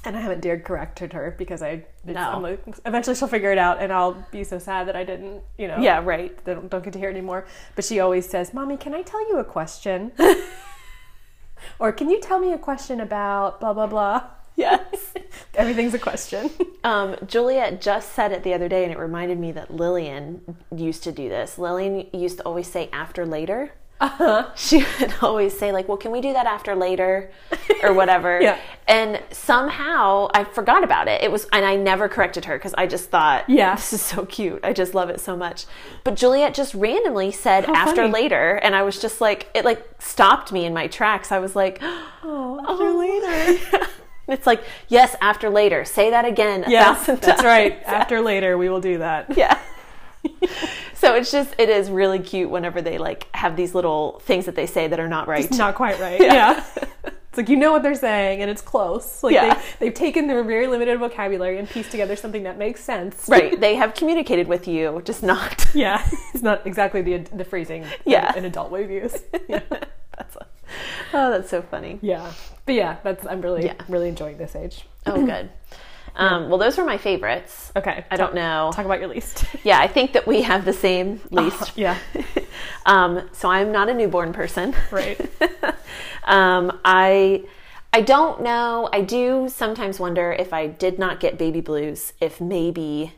and I haven't dared correct her because I No. Like, eventually she'll figure it out and I'll be so sad that I didn't you know Yeah, right. don't, don't get to hear it anymore but she always says mommy can I tell you a question or can you tell me a question about blah blah blah Yes. everything's a question Um, Juliet just said it the other day, and it reminded me that Lillian used to do this. Lillian used to always say after later. Uh-huh She would always say like, "Well, can we do that after later?" or whatever. Yeah. And somehow I forgot about it. It was, and I never corrected her because I just thought, Yeah. this is so cute. I just love it so much." But Juliet just randomly said How after funny. later, and I was just like, it like stopped me in my tracks. I was like, oh after later. it's like, yes, after later. Say that again. yes that's right after later we will do that Yeah. so it's just it is really cute whenever they like have these little things that they say that are not right. not quite right. Yeah. It's like you know what they're saying and it's close. Like Yeah. they, they've taken their very limited vocabulary and pieced together something that makes sense. right. They have communicated with you, just not. Yeah. It's not exactly the the phrasing Yeah. an adult would use. Yeah. That's a, oh, that's so funny. Yeah. But yeah, that's I'm really Yeah. really enjoying this age. Oh, good. Um, well, those were my favorites. Okay. I don't know. Talk about your least. Yeah, I think that we have the same least. yeah. Um, so I'm not a newborn person. Right. um, I I don't know. I do sometimes wonder if I did not get baby blues, if maybe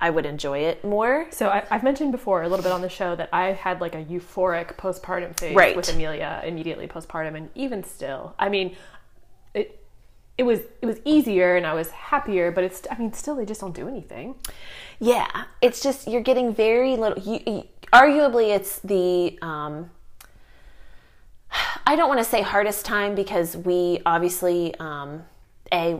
I would enjoy it more. So I, I've mentioned before a little bit on the show that I had like a euphoric postpartum phase Right. with Amelia immediately postpartum, and even still, I mean, it was it was easier and I was happier, but it's I mean still they just don't do anything. Yeah, it's just you're getting very little. You, you, arguably, it's the um, I don't want to say hardest time because we obviously um, a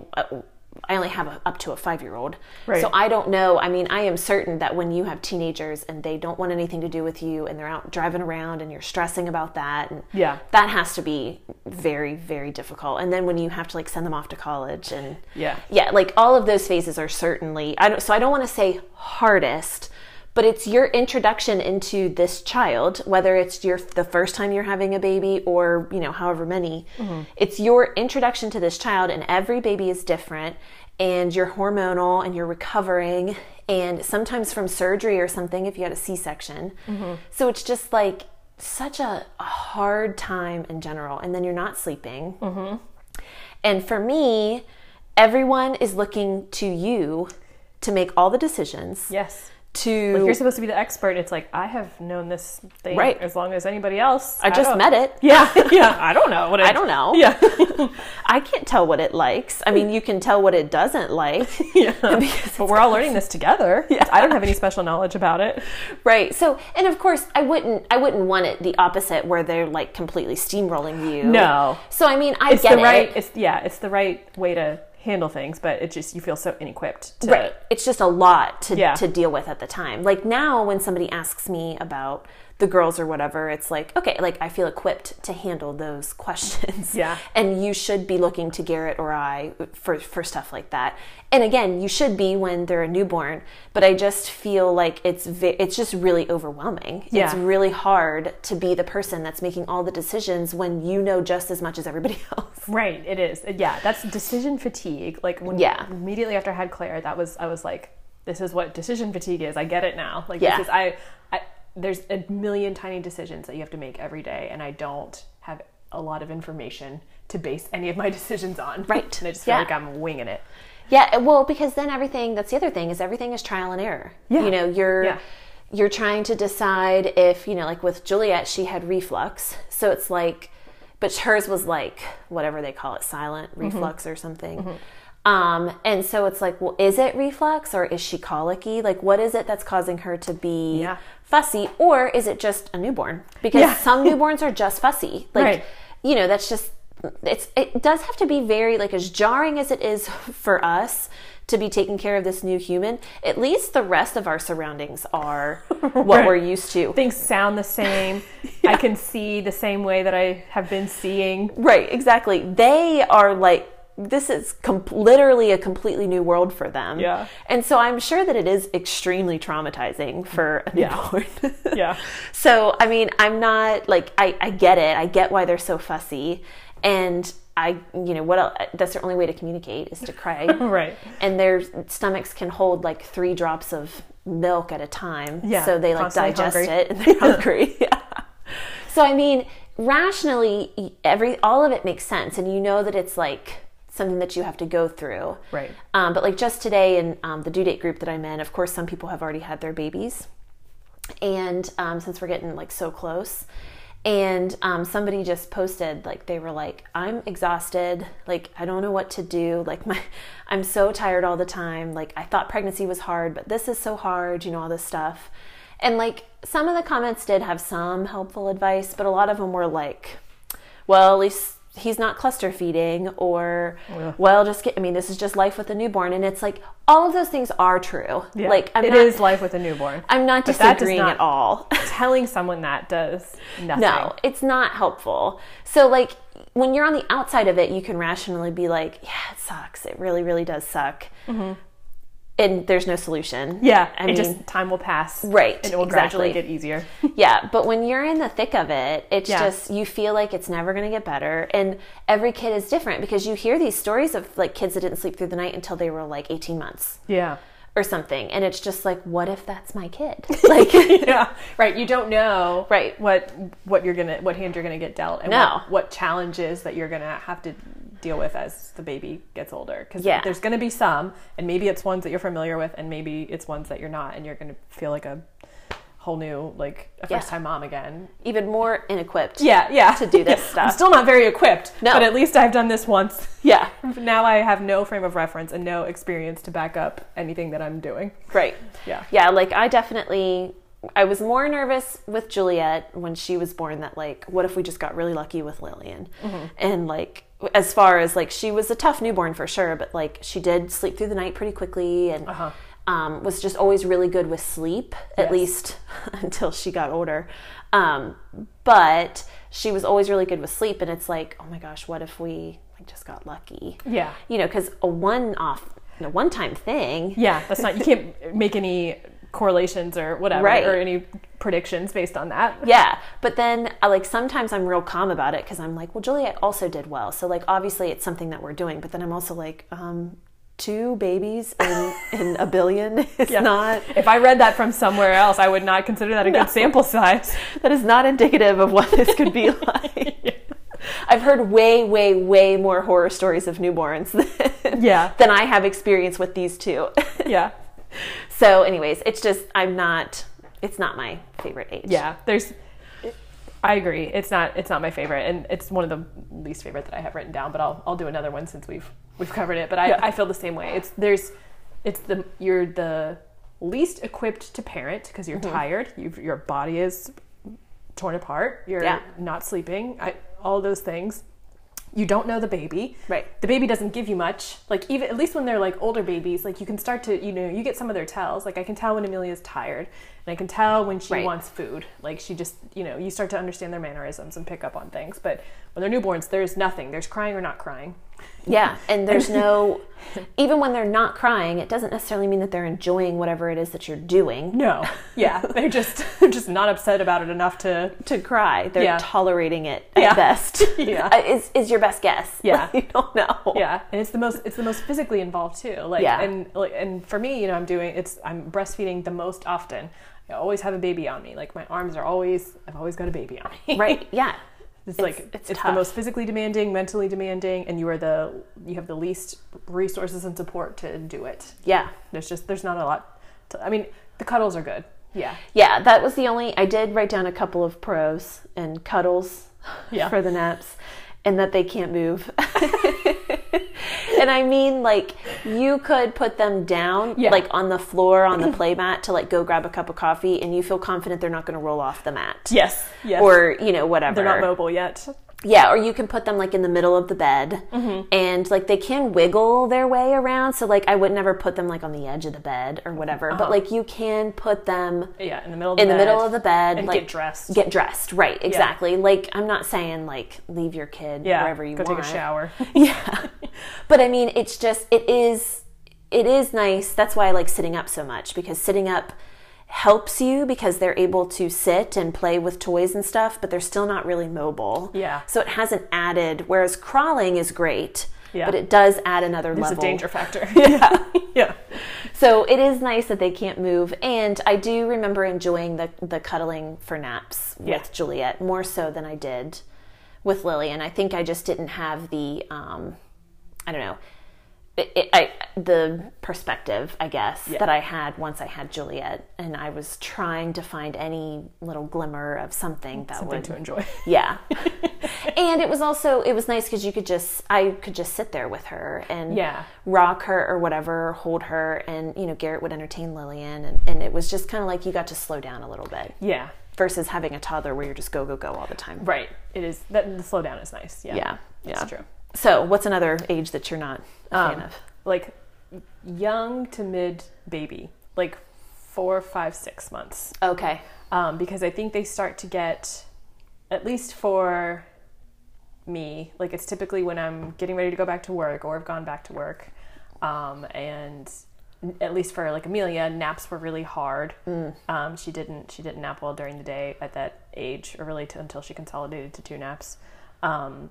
I only have a, up to a five year old, Right. so I don't know. I mean, I am certain that when you have teenagers and they don't want anything to do with you and they're out driving around and you're stressing about that, and Yeah. that has to be very very difficult. And then when you have to like send them off to college and Yeah. yeah like all of those phases are certainly i don't so i don't want to say hardest but it's your introduction into this child whether it's your the first time you're having a baby or you know however many mm-hmm. it's your introduction to this child and every baby is different and you're hormonal and you're recovering and sometimes from surgery or something if you had a c-section. Mm-hmm. So it's just like such a, a hard time in general and then you're not sleeping. Mm-hmm. And for me, everyone is looking to you to make all the decisions. Yes. To Like you're supposed to be the expert. It's like I have known this thing Right. as long as anybody else. I just don't- met it. Yeah, yeah. I don't know what it, I don't know. Yeah, I can't tell what it likes. I mean, you can tell what it doesn't like. yeah. but we're all learning this together. Yeah. I don't have any special knowledge about it. right. So, and of course, I wouldn't I wouldn't want it the opposite where they're like completely steamrolling you. No. So, I mean, I It's get the right. it. It's yeah. It's the right way to handle things, but it just you feel so inequipped. To, Right. It's just a lot to, Yeah. to deal with at the time. Like now, when somebody asks me about the girls or whatever, it's like, okay, like I feel equipped to handle those questions. Yeah. And you should be looking to Garrett or I for, for stuff like that. And again, you should be when they're a newborn, but I just feel like it's it's just really overwhelming. Yeah. It's really hard to be the person that's making all the decisions when you know just as much as everybody else. Right, it is. Uh, yeah, that's decision fatigue. Like when Yeah. immediately after I had Claire, that was I was like, this is what decision fatigue is. I get it now. Like Yeah. this is I, I there's a million tiny decisions that you have to make every day, and I don't have a lot of information to base any of my decisions on. Right. and I just feel Yeah. like I'm winging it. Yeah, well, because then everything that's the other thing is everything is trial and error. Yeah. You know, you're Yeah. you're trying to decide if, you know, like with Juliet, she had reflux. So it's like but hers was like whatever they call it, silent Mm-hmm. reflux or something. Um, and so it's like, well, is it reflux or is she colicky? Like, what is it that's causing her to be Yeah. fussy, or is it just a newborn? Because Yeah. some newborns are just fussy. Like, Right. you know, that's just it's it does have to be very like as jarring as it is for us to be taking care of this new human. At least the rest of our surroundings are what Right. we're used to. Things sound the same. I can see the same way that I have been seeing. Right, exactly. They are like this is com- literally a completely new world for them. Yeah. And so I'm sure that it is extremely traumatizing for a Yeah. newborn. Yeah. So, I mean, I'm not like I, I get it. I get why they're so fussy, and I, you know, what else, that's their only way to communicate is to cry. Right. And their stomachs can hold like three drops of milk at a time. Yeah, So they like digest hungry. it and they're hungry. yeah. So I mean, rationally, every all of it makes sense, and you know that it's like something that you have to go through. Right. Um, but like just today in um, the due date group that I'm in, of course, some people have already had their babies, and um, since we're getting like so close, and um, somebody just posted like they were like, "I'm exhausted. Like I don't know what to do. Like my, I'm so tired all the time. Like I thought pregnancy was hard, but this is so hard. You know all this stuff." And like some of the comments did have some helpful advice, but a lot of them were like, "Well, at least." He's not cluster feeding, or well, just get. I mean, this is just life with a newborn, and it's like all of those things are true. Yeah. Like I'm it not, is life with a newborn. I'm not But disagreeing not- at all. Telling someone that does nothing. no, it's not helpful. So like when you're on the outside of it, you can rationally be like, yeah, it sucks. It really, really does suck. Mm-hmm. And there's no solution. Yeah, I mean, just time will pass. Right, And it will gradually get easier. yeah. But when you're in the thick of it, it's Yeah. just you feel like it's never going to get better. And every kid is different because you hear these stories of like kids that didn't sleep through the night until they were like 18 months yeah. or something. And it's just like, what if that's my kid? Like, Yeah. Right. You don't know Right. what what you're gonna what hand you're gonna get dealt and No. what, what challenges that you're gonna have to deal with as the baby gets older. Because Yeah. there's gonna be some, and maybe it's ones that you're familiar with, and maybe it's ones that you're not, and you're gonna feel like a whole new like a Yeah. first time mom again. even more inequipped. Yeah, yeah. To do this I'm stuff. still not very equipped. No. But at least I've done this once. Yeah. Now I have no frame of reference and no experience to back up anything that I'm doing. Right. Yeah. Yeah, like I definitely I was more nervous with Juliet when she was born that like what if we just got really lucky with Lillian? Mm-hmm. And like as far as like she was a tough newborn for sure, but like she did sleep through the night pretty quickly and Uh-huh. um, was just always really good with sleep, at Yes. least until she got older. Um, but she was always really good with sleep, and it's like, oh my gosh, what if we like, just got lucky? Yeah. You know, because a one-off, a one-time thing, Yeah, that's not. You can't make any correlations or whatever Right. or any predictions based on that. Yeah, but then uh, like sometimes I'm real calm about it because I'm like, well, Juliet also did well, so like obviously it's something that we're doing. But then I'm also like, um, two babies in, in a billion is Yeah. not If I read that from somewhere else, I would not consider that a good sample size. that is not indicative of what this could be like. I've heard way, way, way more horror stories of newborns than, Yeah. than I have experience with these two. Yeah. So, anyways, it's just I'm not. It's not my favorite age. Yeah. There's. I agree. It's not. It's not my favorite, and it's one of the least favorite that I have written down. But I'll I'll do another one since we've we've covered it. But I, Yeah. I feel the same way. It's there's, it's the you're the least equipped to parent because you're mm-hmm. tired. You've, your body is torn apart. You're Yeah. not sleeping. I, all those things. You don't know the baby. Right. The baby doesn't give you much. Like even at least when they're like older babies, like you can start to you know you get some of their tells. Like I can tell when Amelia's tired, and I can tell when she Right. wants food. Like she just you know you start to understand their mannerisms and pick up on things. But when they're newborns, there's nothing. There's crying or not crying. Yeah, and there's no, even when they're not crying, it doesn't necessarily mean that they're enjoying whatever it is that you're doing No. Yeah. They're just they're just not upset about it enough to to cry. They're Yeah. tolerating it at Yeah. best. Yeah. Uh, is is your best guess? Yeah. you don't know. yeah and it's the most it's the most physically involved too like Yeah. and like and for me you know i'm doing it's i'm breastfeeding the most often i always have a baby on me like my arms are always i've always got a baby on me Right. Yeah. It's, like it's it's, the most physically demanding mentally demanding and you are the you have the least resources and support to do it Yeah. there's just there's not a lot to, i mean the cuddles are good yeah Yeah. That was the only. I did write down a couple of pros and cuddles Yeah. for the naps, and that they can't move. and I mean, like you could put them down, Yeah. like on the floor on the mm-hmm. play mat to like go grab a cup of coffee, and you feel confident they're not going to roll off the mat. yes yes Or you know whatever. they're not mobile yet Yeah, or you can put them like in the middle of the bed, Mm-hmm. and like they can wiggle their way around. So like I would never put them like on the edge of the bed or whatever, Uh-huh. but like you can put them yeah in the middle of the in the bed middle of the bed and like get dressed Get dressed, right? Exactly. Like I'm not saying like leave your kid yeah wherever you go want. Go take a shower yeah, but I mean it's just it is it is nice. That's why I like sitting up so much because sitting up helps you because they're able to sit and play with toys and stuff, but they're still not really mobile. Yeah. So it hasn't added. Whereas crawling is great, Yeah. but it does add another it's level. a danger factor yeah yeah So it is nice that they can't move, and I do remember enjoying the the cuddling for naps Yeah. with Juliet more so than I did with Lily, and I think I just didn't have the um, I don't know. It, it, I, the perspective, I guess, that I had once I had Juliet, and I was trying to find any little glimmer of something that something would to enjoy yeah. and it was also it was nice because you could just I could just sit there with her and Yeah. rock her or whatever, hold her, and you know Garrett would entertain Lillian, and, and it was just kind of like you got to slow down a little bit yeah versus having a toddler where you're just go go go all the time. Right. It is that the slowdown is nice. Yeah. Yeah, It's yeah. true. So what's another age that you're not a fan Um, of? Like young to mid baby, like four, five, six months. Okay. Um, because I think they start to get, at least for me, like it's typically when I'm getting ready to go back to work or I've gone back to work. Um, and at least for like Amelia, naps were really hard. Um, she didn't she didn't nap well during the day at that age, or really t- until she consolidated to two naps. Um,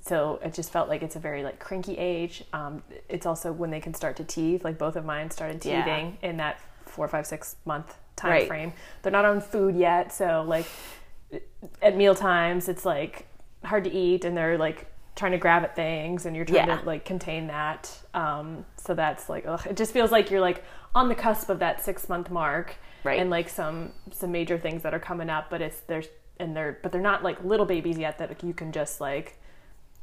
so it just felt like it's a very like cranky age. Um, it's also when they can start to teeth. Like both of mine started Yeah. teething in that four, five, six month time Right. frame. They're not on food yet, so like at meal times it's like hard to eat and they're like trying to grab at things and you're trying Yeah. to like contain that um so that's like ugh, it just feels like you're like on the cusp of that six month mark Right. and like some some major things that are coming up but it's there's and they're but they're not like little babies yet that you can just like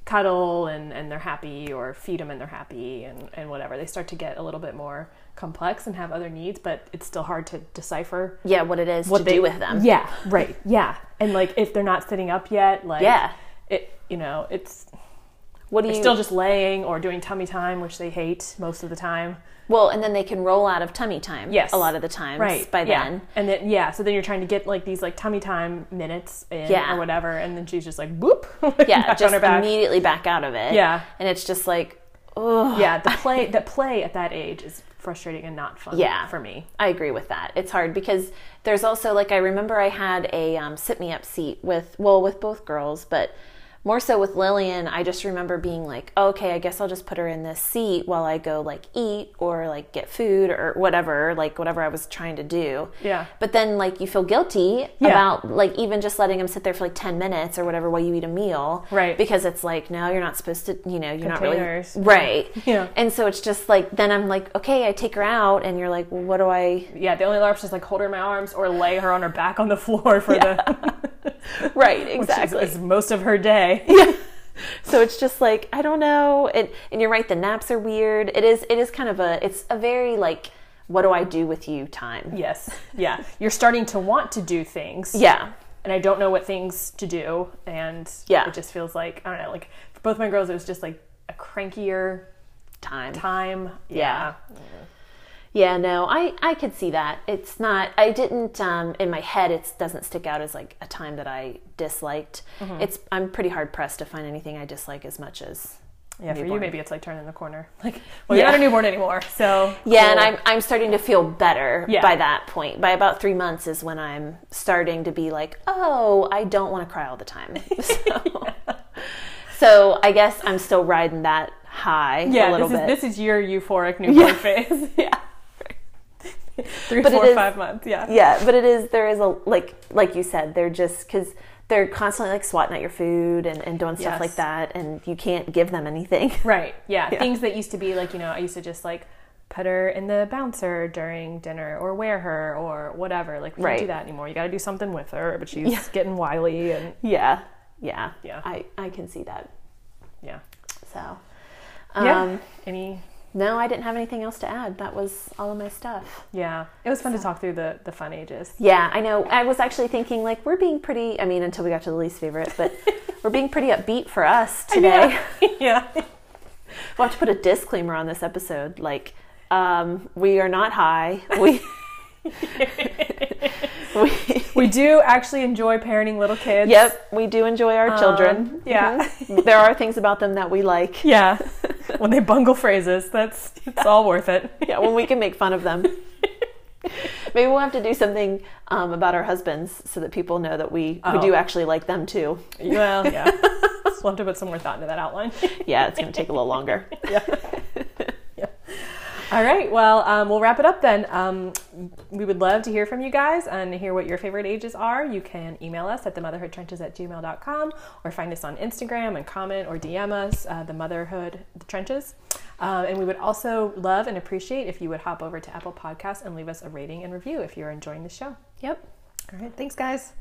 cuddle and and they're happy or feed them and they're happy and and whatever they start to get a little bit more complex and have other needs but it's still hard to decipher Yeah, what it is what to they do with them. Yeah, right. Yeah, and like if they're not sitting up yet, like Yeah. it you know it's What do they're you still just laying or doing tummy time, which they hate most of the time. Well, and then they can roll out of tummy time. Yes. a lot of the times. Right by yeah. then. and then yeah, so then you're trying to get like these like tummy time minutes in Yeah. or whatever, and then she's just like boop, Yeah, just on her back. immediately back out of it. Yeah. and it's just like, oh, Yeah, the play the play at that age is frustrating and not fun. Yeah. for me. I agree with that. It's hard because there's also like I remember I had a um, sit me up seat with well with both girls, but more so with Lillian. I just remember being like, oh, okay, I guess I'll just put her in this seat while I go like eat or like get food or whatever, like whatever I was trying to do. Yeah. But then like you feel guilty Yeah. about like even just letting them sit there for like ten minutes or whatever while you eat a meal, Right. Because it's like no, you're not supposed to. You know, you're Containers. not really right. Yeah. And so it's just like then I'm like, okay, I take her out, and you're like, well, what do I? Yeah, the only other option is like hold her in my arms or lay her on her back on the floor for the Right, which is- exactly. is most of her day. Yeah. so it's just like I don't know. And and you're right, the naps are weird. It is it is kind of a it's a very like what do I do with you time. Yes. Yeah. You're starting to want to do things. Yeah. and I don't know what things to do, and Yeah. it just feels like I don't know. Like for both my girls, it was just like a crankier Time. time. Yeah. Yeah, no, I I could see that. It's not. I didn't. Um, in my head, it doesn't stick out as like a time that I disliked. Mm-hmm. It's. I'm pretty hard pressed to find anything I dislike as much as. Yeah, for you maybe it's like turning the corner. Like, well, you're not a newborn anymore, so Yeah, and. I'm I'm starting to feel better Yeah. by that point. By about three months is when I'm starting to be like, oh, I don't want to cry all the time. So, so I guess I'm still riding that high yeah. a little This is bit. this is your euphoric newborn phase. yeah. Three, But four, is- five months. Yeah. Yeah, but it is there is a like like you said, they're just because they're constantly like swatting at your food and, and doing stuff Yes. like that, and you can't give them anything. Right. Yeah. Yeah. Things that used to be like, you know, I used to just like put her in the bouncer during dinner or wear her or whatever. Like, we Right. can't do that anymore. You got to do something with her, but she's getting wily and Yeah, yeah, Yeah. I I can see that. yeah. So, Yeah. um, Any, no, I didn't have anything else to add. That was all of my stuff. yeah. It was fun to talk through the, the fun ages. Yeah, I know. I was actually thinking like we're being pretty. I mean, until we got to the least favorite, but we're being pretty upbeat for us today. yeah. We'll have to put a disclaimer on this episode, like um, we are not high. We. we We do actually enjoy parenting little kids. Yep, we do enjoy our children. Um, yeah. Mhm. there are things about them that we like. Yeah. when they bungle phrases, that's it's all worth it. Yeah, when we can make fun of them. Maybe we'll have to do something um, about our husbands so that people know that we, we Oh. do actually like them too. Well, yeah. we'll have to put some more thought into that outline. Yeah, it's going to take a little longer. All right. Well, um, we'll wrap it up then. Um, we would love to hear from you guys and hear what your favorite ages are. You can email us at themotherhoodtrenches at gmail.com or find us on Instagram and comment or DM us, uh, the motherhood the trenches. Um, and we would also love and appreciate if you would hop over to Apple Podcasts and leave us a rating and review if you're enjoying the show. Yep. All right. Thanks, guys.